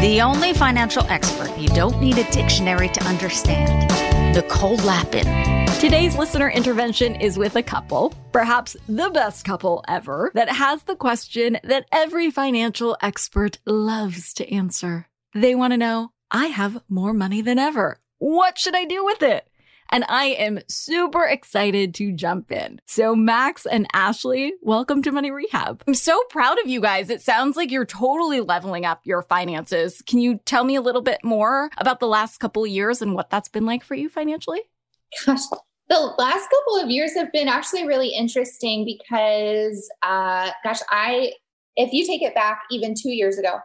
The only financial expert you don't need a dictionary to understand. Nicole Lapin. Today's listener intervention is with a couple, perhaps the best couple ever, that has the question that every financial expert loves to answer. They want to know I have more money than ever. What should I do with it? And I am super excited to jump in. So, Max and Ashley, welcome to Money Rehab. I'm so proud of you guys. It sounds like you're totally leveling up your finances. Can you tell me a little bit more about the last couple of years and what that's been like for you financially? Gosh, the last couple of years have been actually really interesting because, uh, gosh, I, if you take it back even two years ago,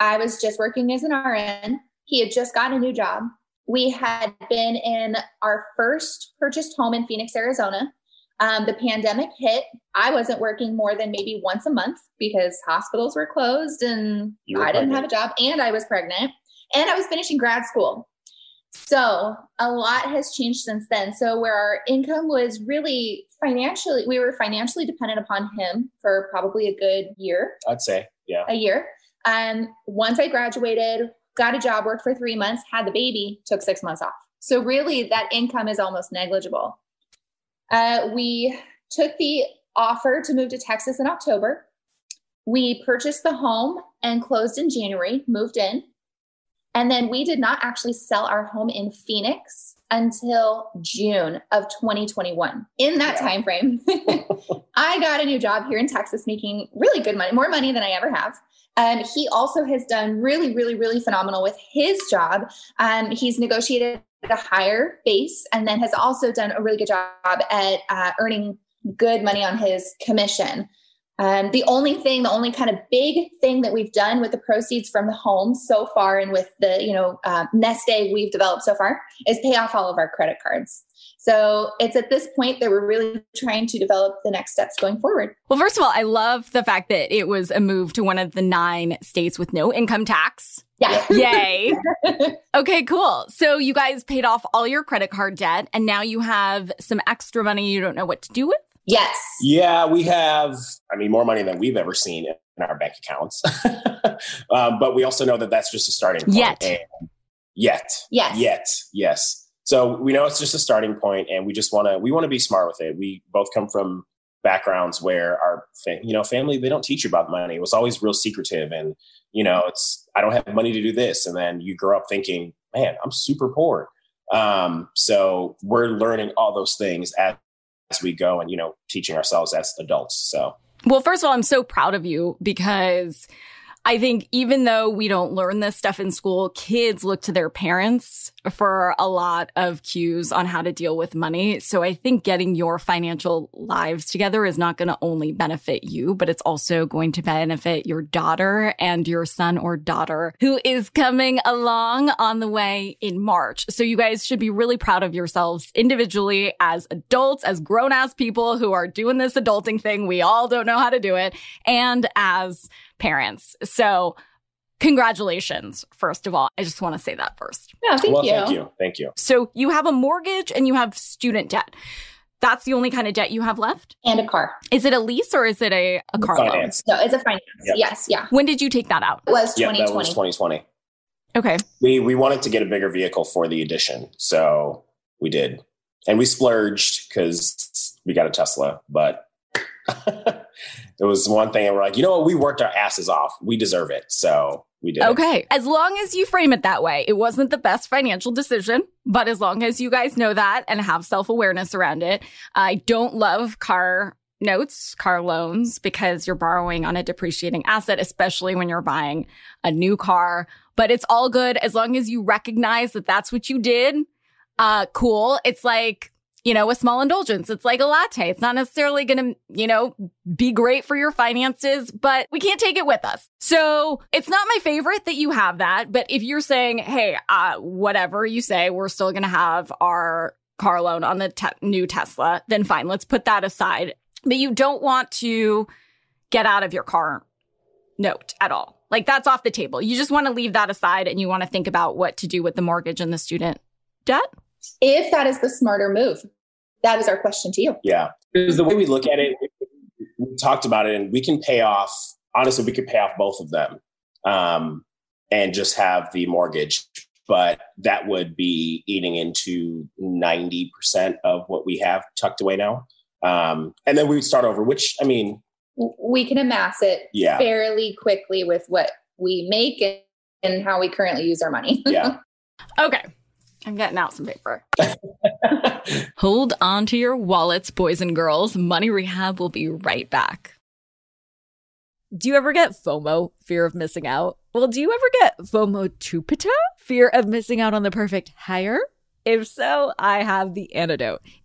I was just working as an RN. He had just gotten a new job. We had been in our first purchased home in Phoenix, Arizona. Um, the pandemic hit. I wasn't working more than maybe once a month because hospitals were closed and were I didn't pregnant. have a job and I was pregnant and I was finishing grad school. So a lot has changed since then. So where our income was really financially, we were financially dependent upon him for probably a good year, I'd say, yeah. a year. Um, once I graduated, got a job, worked for three months, had the baby, took six months off. So really, that income is almost negligible. Uh, we took the offer to move to Texas in October. We purchased the home and closed in January, moved in. And then we did not actually sell our home in Phoenix until June of 2021. In that time frame, I got a new job here in Texas making really good money, more money than I ever have. Um, he also has done really, really, really phenomenal with his job. Um, he's negotiated a higher base and then has also done a really good job at uh, earning good money on his commission. Um, the only thing, the only kind of big thing that we've done with the proceeds from the home so far, and with the you know uh, nest egg we've developed so far, is pay off all of our credit cards. So it's at this point that we're really trying to develop the next steps going forward. Well, first of all, I love the fact that it was a move to one of the nine states with no income tax. Yeah. Yay. okay, cool. So you guys paid off all your credit card debt and now you have some extra money you don't know what to do with. Yes. Yeah, we have, I mean, more money than we've ever seen in our bank accounts. um, but we also know that that's just a starting point. Yet. And yet. Yes. Yet. Yes. So we know it's just a starting point and we just want to, we want to be smart with it. We both come from backgrounds where our, fa- you know, family, they don't teach you about money. It was always real secretive and, you know, it's, I don't have money to do this. And then you grow up thinking, man, I'm super poor. Um, so we're learning all those things as, as we go and, you know, teaching ourselves as adults. So Well, first of all, I'm so proud of you because I think even though we don't learn this stuff in school, kids look to their parents for a lot of cues on how to deal with money. So I think getting your financial lives together is not going to only benefit you, but it's also going to benefit your daughter and your son or daughter who is coming along on the way in March. So you guys should be really proud of yourselves individually as adults, as grown ass people who are doing this adulting thing. We all don't know how to do it. And as parents. So congratulations, first of all. I just want to say that first. Yeah, thank well, you. thank you. Thank you. So you have a mortgage and you have student debt. That's the only kind of debt you have left? And a car. Is it a lease or is it a, a car loan? Finance. No, it's a finance. Yep. Yes, yeah. When did you take that out? It was Yep, 2020. that was 2020. Okay. We we wanted to get a bigger vehicle for the addition, so we did, and we splurged because we got a Tesla. But it was one thing, and we're like, you know what? We worked our asses off. We deserve it, so we did. it. Okay. As long as you frame it that way, it wasn't the best financial decision, but as long as you guys know that and have self awareness around it, I don't love car notes, car loans, because you're borrowing on a depreciating asset, especially when you're buying a new car. But it's all good as long as you recognize that that's what you did. Uh, cool. It's like, you know, a small indulgence. It's like a latte. It's not necessarily going to, you know, be great for your finances, but we can't take it with us. So it's not my favorite that you have that. But if you're saying, hey, uh, whatever you say, we're still going to have our car loan on the te- new Tesla, then fine, let's put that aside. But you don't want to get out of your car note at all. Like that's off the table. You just want to leave that aside and you want to think about what to do with the mortgage and the student debt. If that is the smarter move, that is our question to you. Yeah, because the way we look at it, we talked about it, and we can pay off. Honestly, we could pay off both of them, um, and just have the mortgage. But that would be eating into ninety percent of what we have tucked away now, um, and then we would start over. Which I mean, We can amass it Yeah. fairly quickly with what we make and, and how we currently use our money. yeah, Okay. I'm getting out some paper. Hold on to your wallets, boys and girls. Money Rehab will be right back. Do you ever get FOMO, fear of missing out? Well, do you ever get FOMO tupita, fear of missing out on the perfect hire? If so, I have the antidote.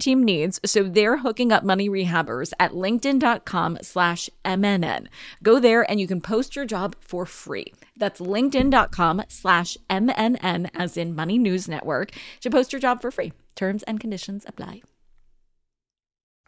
team needs, so they're hooking up money rehabbers at linkedin.com slash MNN. Go there and you can post your job for free. That's linkedin.com slash MNN as in Money News Network to post your job for free. Terms and conditions apply.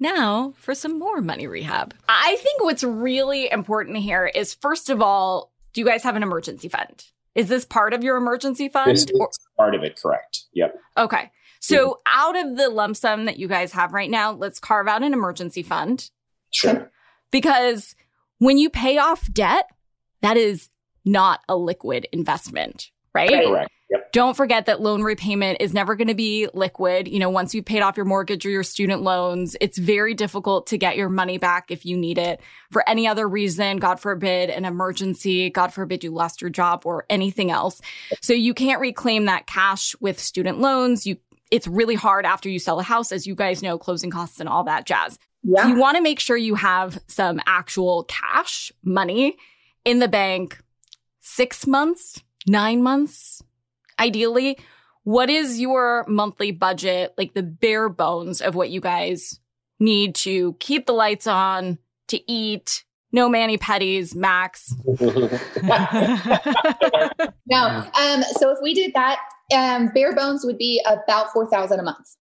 Now for some more money rehab. I think what's really important here is first of all, do you guys have an emergency fund? Is this part of your emergency fund? this is part of it. Correct. Yep. okay. So out of the lump sum that you guys have right now, let's carve out an emergency fund Sure. because when you pay off debt, that is not a liquid investment, right? Correct. Yep. Don't forget that loan repayment is never going to be liquid. You know, once you've paid off your mortgage or your student loans, it's very difficult to get your money back if you need it for any other reason. God forbid an emergency. God forbid you lost your job or anything else. So you can't reclaim that cash with student loans. You, it's really hard after you sell a house, as you guys know, closing costs and all that jazz. Yeah. You want to make sure you have some actual cash money in the bank six months, nine months, ideally. What is your monthly budget, like the bare bones of what you guys need to keep the lights on, to eat, no mani pedis, max? No. Um, so if we did that, um, bare bones would be about four thousand a month.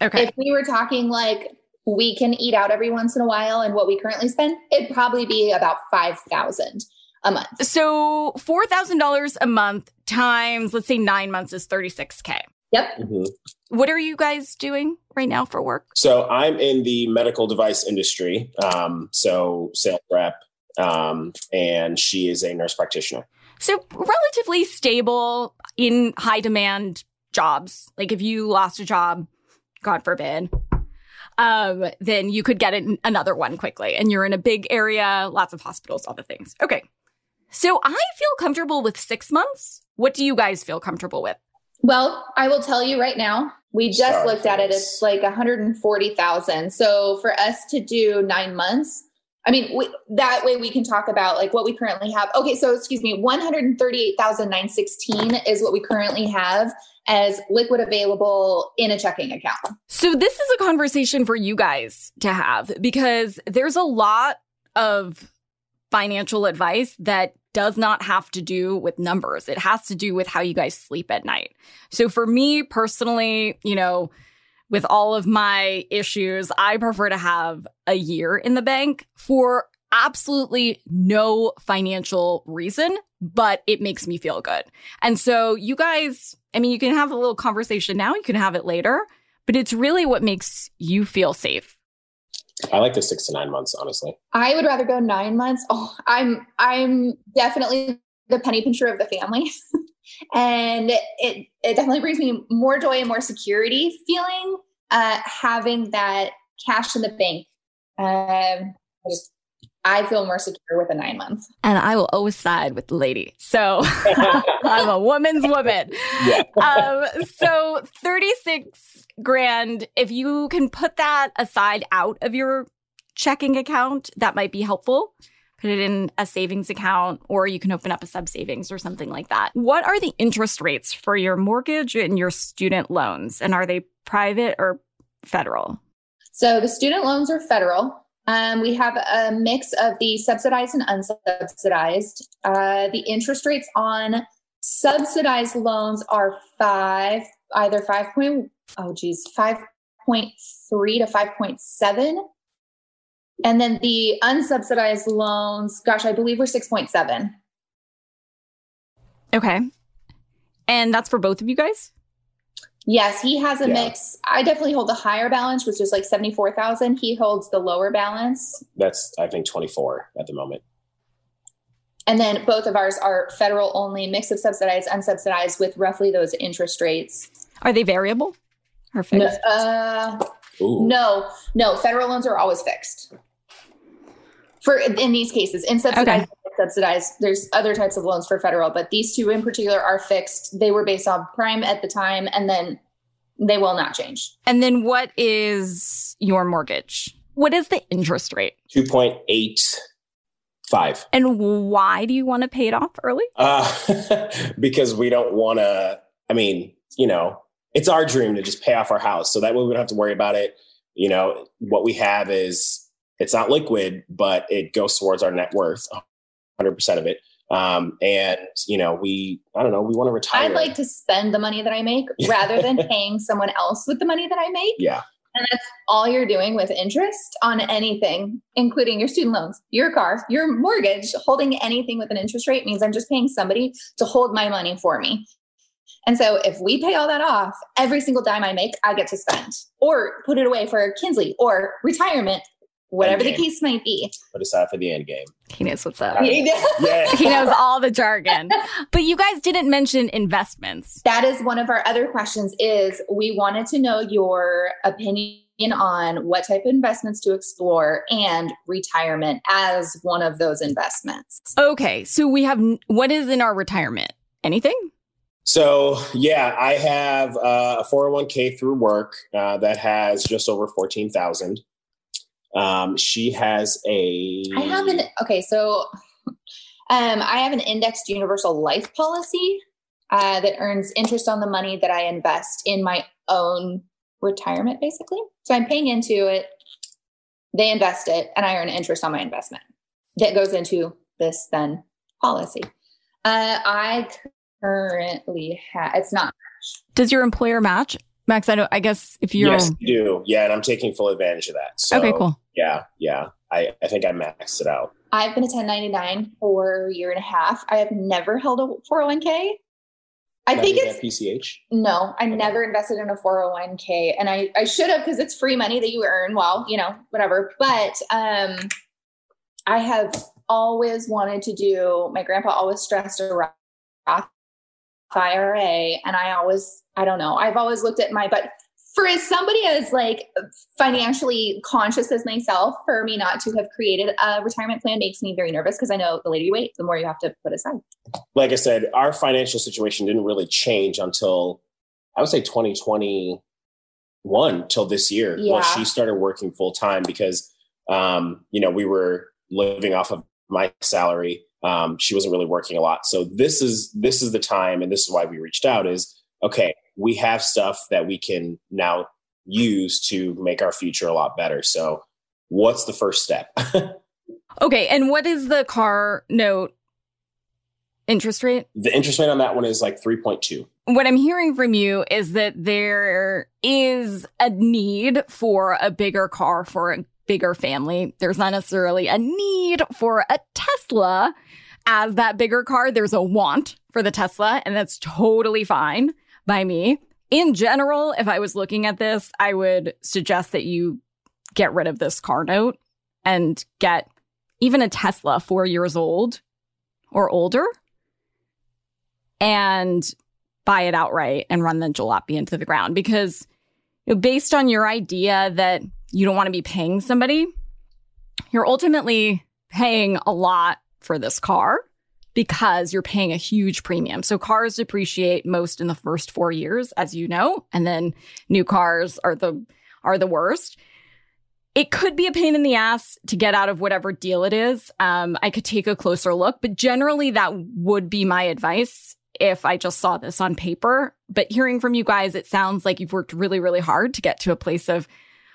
Okay. If we were talking like we can eat out every once in a while and what we currently spend, it'd probably be about 5000 a month. So $4,000 a month times, let's say nine months is 36K. Yep. Mhm. What are you guys doing right now for work? So I'm in the medical device industry. Um, so sales rep, um, and she is a nurse practitioner. So relatively stable in high demand jobs. Like if you lost a job, God forbid, um, then you could get an- another one quickly. And you're in a big area, lots of hospitals, all the things. Okay. So I feel comfortable with six months. What do you guys feel comfortable with? Well, I will tell you right now, we just Sorry looked for at it. It's like 140,000. So for us to do nine months, I mean, we, that way we can talk about like what we currently have. Okay, so excuse me, 138,916 is what we currently have as liquid available in a checking account. So this is a conversation for you guys to have because there's a lot of financial advice that does not have to do with numbers. It has to do with how you guys sleep at night. So for me personally, you know, with all of my issues, I prefer to have a year in the bank for absolutely no financial reason, but it makes me feel good. And so you guys, I mean, you can have a little conversation now, you can have it later, but it's really what makes you feel safe. I like the six to nine months, honestly. I would rather go nine months. Oh, I'm I'm definitely the penny pincher of the family. and it it definitely brings me more joy and more security feeling uh having that cash in the bank. Um I just I feel more secure with a nine months. And I will always side with the lady. So I'm a woman's woman. Yeah. um, so 36 grand, if you can put that aside out of your checking account, that might be helpful. Put it in a savings account, or you can open up a sub savings or something like that. What are the interest rates for your mortgage and your student loans? And are they private or federal? So the student loans are federal. Um, we have a mix of the subsidized and unsubsidized. Uh, the interest rates on subsidized loans are five, either five point oh geez, five point three to five point seven, and then the unsubsidized loans, gosh, I believe we're six point seven. Okay. And that's for both of you guys? Yes, he has a Yeah. mix. I definitely hold the higher balance, which is like seventy four thousand. He holds the lower balance. That's I think 24 at the moment. And then both of ours are federal only, mix of subsidized, unsubsidized, with roughly those interest rates. Are they variable or No, uh, no, no, federal loans are always fixed. For in these cases, in subsidized, subsidized, there's other types of loans for federal, but these two in particular are fixed. They were based on prime at the time, and then they will not change. And then what is your mortgage? What is the interest rate? 2.85. And why do you want to pay it off early? Uh, because we don't want to, I mean, you know, it's our dream to just pay off our house. So that way we don't have to worry about it. You know, what we have is, it's not liquid, but it goes towards our net worth, 100% of it. Um, and, you know, we, I don't know, we want to retire. I'd like to spend the money that I make rather than paying someone else with the money that I make. Yeah. And that's all you're doing with interest on anything, including your student loans, your car, your mortgage. Holding anything with an interest rate means I'm just paying somebody to hold my money for me. And so if we pay all that off, every single dime I make, I get to spend or put it away for Kinsley or retirement, whatever the case might be. Put aside for the end game. He knows what's up. Yeah. he knows all the jargon. But you guys didn't mention investments. that is one of our other questions is we wanted to know your opinion on what type of investments to explore and retirement as one of those investments Okay, so we have what is in our retirement? Anything? So yeah, I have uh, a 401k through work uh, that has just over 14,000. Um, she has a. i have an okay so um, i have an indexed universal life policy uh, that earns interest on the money that i invest in my own retirement basically so i'm paying into it they invest it and i earn interest on my investment that goes into this then policy uh, i currently have it's not Does your employer match Max, I don't. I guess if you're yes, you do. Yeah, and I'm taking full advantage of that. So, okay, cool. Yeah, yeah. I, I think I maxed it out. I've been a 1099 for a year and a half. I have never held a 401k. I Not think it's PCH. no, I never invested in a 401k and I, I should have because it's free money that you earn. Well, you know, whatever. But um, I have always wanted to do, my grandpa always stressed a Roth IRA. And I always, I don't know, I've always looked at my, but for as somebody as like financially conscious as myself, for me not to have created a retirement plan makes me very nervous because I know the later you wait, the more you have to put aside. Like I said, our financial situation didn't really change until I would say 2021 till this year yeah. when she started working full time because um, you know we were living off of my salary. Um, she wasn't really working a lot, so this is this is the time, and this is why we reached out. Is okay, we have stuff that we can now use to make our future a lot better. So, what's the first step? okay. And what is the car note interest rate? the interest rate on that one is like 3.2. What I'm hearing from you is that there is a need for a bigger car for a bigger family. There's not necessarily a need for a Tesla as that bigger car. There's a want for the Tesla, and that's totally fine by me. In general, if I was looking at this, I would suggest that you get rid of this car note and get even a Tesla four years old or older and buy it outright and run the jalopy into the ground because you know, based on your idea that you don't want to be paying somebody, you're ultimately paying a lot for this car because you're paying a huge premium. So cars depreciate most in the first 4 years as you know, and then new cars are the are the worst. It could be a pain in the ass to get out of whatever deal it is. Um, I could take a closer look, but generally that would be my advice if I just saw this on paper. But hearing from you guys, it sounds like you've worked really, really hard to get to a place of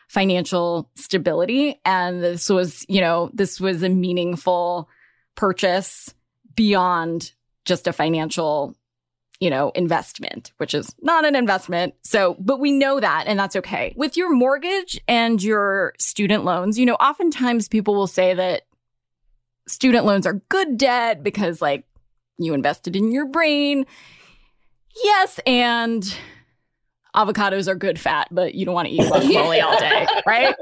financial stability. And this was, you know, this was a meaningful purchase beyond just a financial, you know, investment, which is not an investment. So, but we know that and that's okay. With your mortgage and your student loans, you know, oftentimes people will say that student loans are good debt because like you invested in your brain. Yes, and avocados are good fat, but you don't want to eat guacamole all day, right?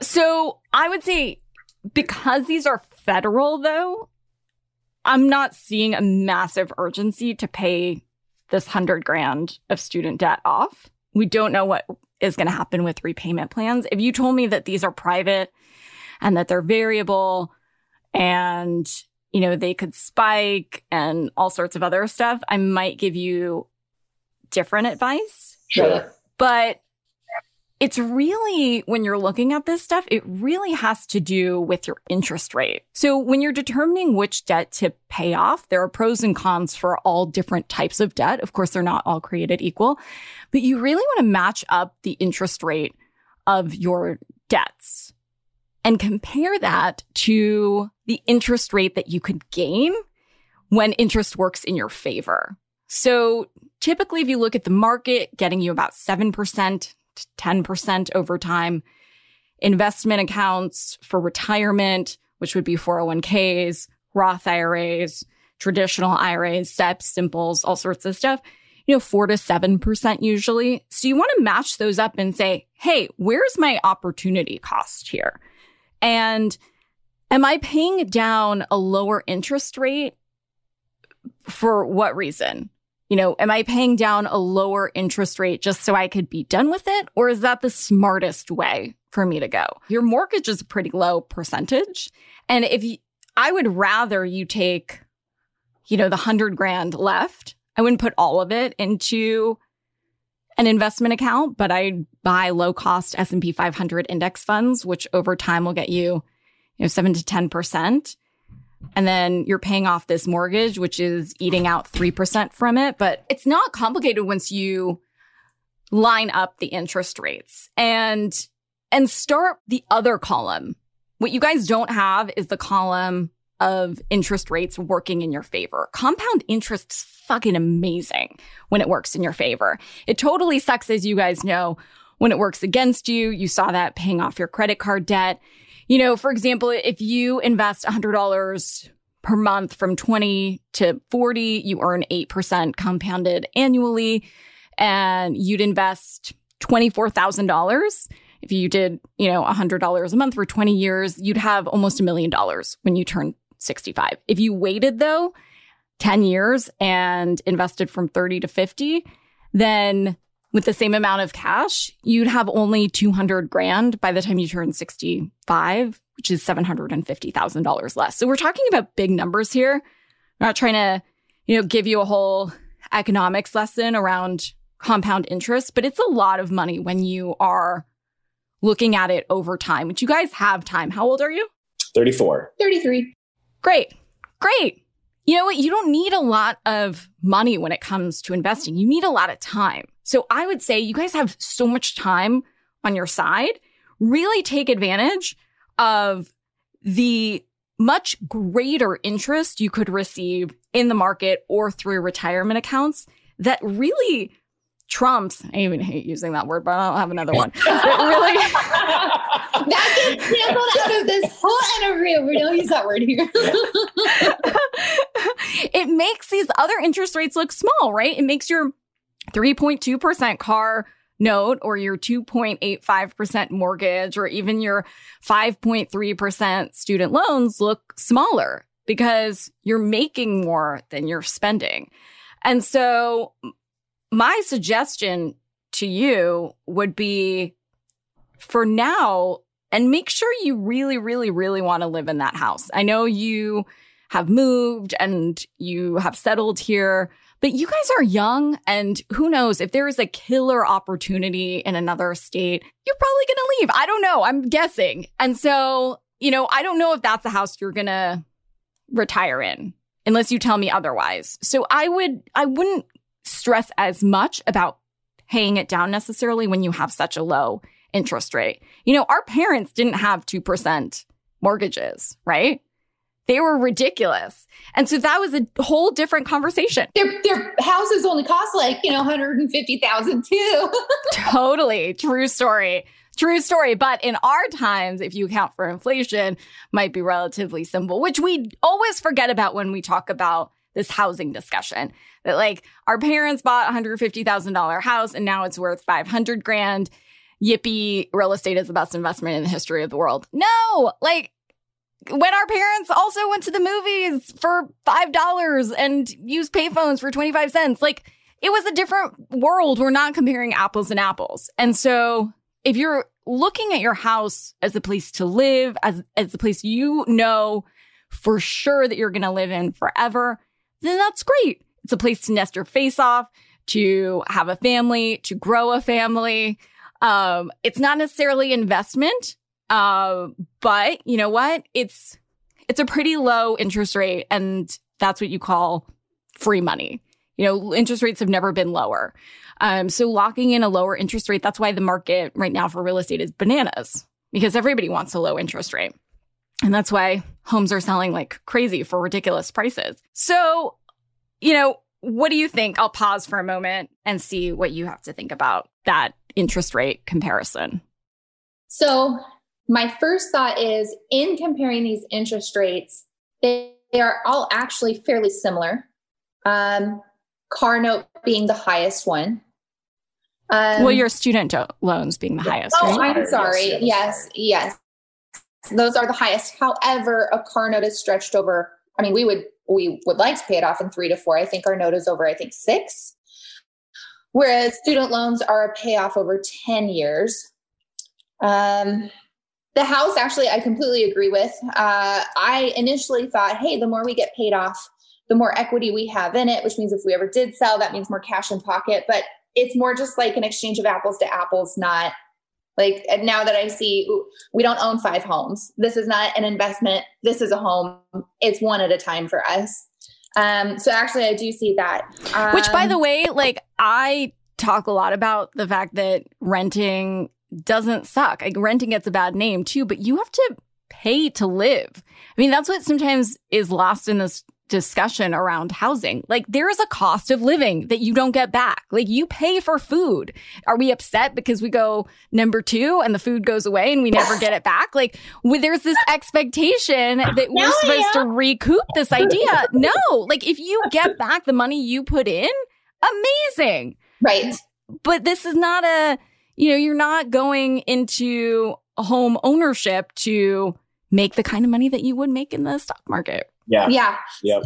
So I would say because these are federal, though, I'm not seeing a massive urgency to pay this hundred grand of student debt off. We don't know what is going to happen with repayment plans. If you told me that these are private and that they're variable and you know they could spike and all sorts of other stuff, I might give you different advice. Sure. But it's really, when you're looking at this stuff, it really has to do with your interest rate. So when you're determining which debt to pay off, there are pros and cons for all different types of debt. Of course, they're not all created equal, but you really want to match up the interest rate of your debts and compare that to the interest rate that you could gain when interest works in your favor. So typically, if you look at the market, getting you about 7% to 10% over time, investment accounts for retirement, which would be 401ks, Roth IRAs, traditional IRAs, SEPs, simples, all sorts of stuff, you know, four to 7% usually. So you want to match those up and say, hey, where's my opportunity cost here? And am I paying down a lower interest rate for what reason? You know, am I paying down a lower interest rate just so I could be done with it? Or is that the smartest way for me to go? Your mortgage is a pretty low percentage. And if you, I would rather you take, you know, the hundred grand left, I wouldn't put all of it into an investment account, but I'd buy low cost S&P 500 index funds, which over time will get you, you know, seven to 10% and then you're paying off this mortgage, which is eating out 3% from it. But it's not complicated once you line up the interest rates and, and start the other column. What you guys don't have is the column of interest rates working in your favor. Compound interest's fucking amazing when it works in your favor. It totally sucks, as you guys know, when it works against you. You saw that paying off your credit card debt. You know, for example, if you invest $100 per month from 20 to 40, you earn 8% compounded annually and you'd invest $24,000 if you did, you know, $100 a month for 20 years, you'd have almost a million dollars when you turn 65. If you waited though 10 years and invested from 30 to 50, then with the same amount of cash, you'd have only 200 grand by the time you turn 65, which is $750,000 less. So we're talking about big numbers here. I'm not trying to, you know, give you a whole economics lesson around compound interest, but it's a lot of money when you are looking at it over time, which you guys have time. How old are you? 34. 33. Great. Great. You know what? You don't need a lot of money when it comes to investing. You need a lot of time. So I would say you guys have so much time on your side. Really take advantage of the much greater interest you could receive in the market or through retirement accounts that really trumps. I even hate using that word, but I don't have another one. really, that gets canceled out of this whole interview. We don't use that word here. it makes these other interest rates look small, right? It makes your 3.2% car note or your 2.85% mortgage or even your 5.3% student loans look smaller because you're making more than you're spending. And so my suggestion to you would be for now, and make sure you really, really, really want to live in that house. I know you have moved and you have settled here, but you guys are young. And who knows if there is a killer opportunity in another state, you're probably going to leave. I don't know. I'm guessing. And so, you know, I don't know if that's the house you're going to retire in unless you tell me otherwise. So I would, I wouldn't stress as much about paying it down necessarily when you have such a low interest rate. You know, our parents didn't have 2% mortgages, right? They were ridiculous. And so that was a whole different conversation. Their, their houses only cost like, you know, 150,000 too. totally. True story. True story. But in our times, if you account for inflation, might be relatively simple, which we always forget about when we talk about this housing discussion that like our parents bought a $150,000 house and now it's worth 500 grand. Yippee, real estate is the best investment in the history of the world. No, like when our parents also went to the movies for $5 and used payphones for 25 cents, like it was a different world. We're not comparing apples and apples. And so if you're looking at your house as a place to live, as, as a place you know for sure that you're going to live in forever, then that's great. It's a place to nest your face off, to have a family, to grow a family. Um, it's not necessarily investment, uh, but you know what? It's it's a pretty low interest rate, and that's what you call free money. You know, interest rates have never been lower. Um, so locking in a lower interest rate, that's why the market right now for real estate is bananas because everybody wants a low interest rate. And that's why homes are selling like crazy for ridiculous prices. So, you know, what do you think? I'll pause for a moment and see what you have to think about that interest rate comparison. So, my first thought is in comparing these interest rates, they, they are all actually fairly similar. Um, car note being the highest one. Um, well, your student loans being the highest. Oh, right? I'm sorry. Yes, yes, those are the highest. However, a car note is stretched over. I mean, we would we would like to pay it off in three to four. I think our note is over. I think six. Whereas student loans are a payoff over ten years. Um, the house, actually, I completely agree with. Uh, I initially thought, hey, the more we get paid off, the more equity we have in it, which means if we ever did sell, that means more cash in pocket. But it's more just like an exchange of apples to apples, not like now that I see we don't own five homes. This is not an investment. This is a home. It's one at a time for us. Um, so actually I do see that. Um, Which by the way, like I talk a lot about the fact that renting doesn't suck. Like renting gets a bad name too, but you have to pay to live. I mean, that's what sometimes is lost in this discussion around housing. Like there is a cost of living that you don't get back. Like you pay for food. Are we upset because we go number two and the food goes away and we never get it back? Like well, there's this expectation that we're supposed to recoup this idea. No, like if you get back the money you put in, amazing. Right. But this is not a, you know, you're not going into home ownership to make the kind of money that you would make in the stock market. Yeah. Yeah. Yep.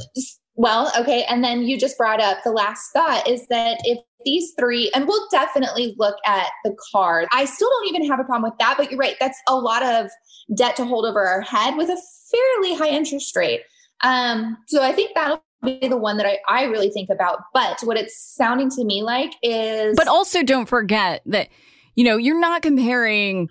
Well, okay. And then you just brought up the last thought is that if these three, and we'll definitely look at the car. I still don't even have a problem with that, but you're right. That's a lot of debt to hold over our head with a fairly high interest rate. Um, so I think that'll be the one that I, I really think about. But what it's sounding to me like is. But also don't forget that, you know, you're not comparing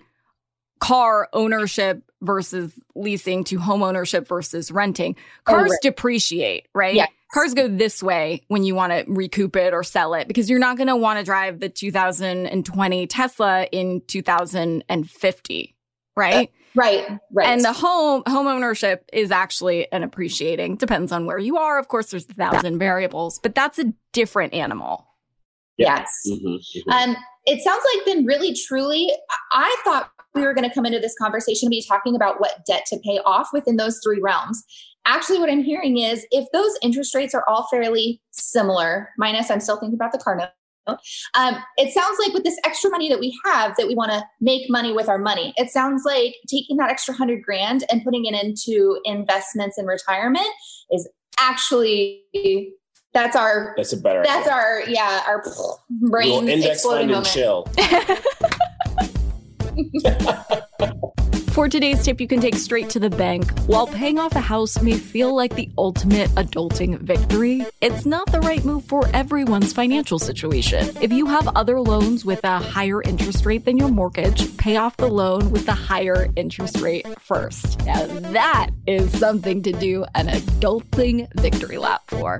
car ownership versus leasing to home ownership versus renting. Cars oh, right. depreciate, right? Yeah. Cars go this way when you want to recoup it or sell it because you're not going to want to drive the 2020 Tesla in 2050, right? Uh, right, right. And the home home ownership is actually an appreciating. Depends on where you are. Of course, there's a thousand variables, but that's a different animal. Yes. Mm-hmm, mm-hmm. Um, it sounds like then really truly, I thought we were going to come into this conversation and be talking about what debt to pay off within those three realms. Actually, what I'm hearing is if those interest rates are all fairly similar, minus I'm still thinking about the car note. Um, it sounds like with this extra money that we have, that we want to make money with our money. It sounds like taking that extra hundred grand and putting it into investments and retirement is actually that's our that's a better that's idea. our yeah our brain we'll index fund and chill For today's tip, you can take straight to the bank. While paying off a house may feel like the ultimate adulting victory, it's not the right move for everyone's financial situation. If you have other loans with a higher interest rate than your mortgage, pay off the loan with the higher interest rate first. Now, that is something to do an adulting victory lap for.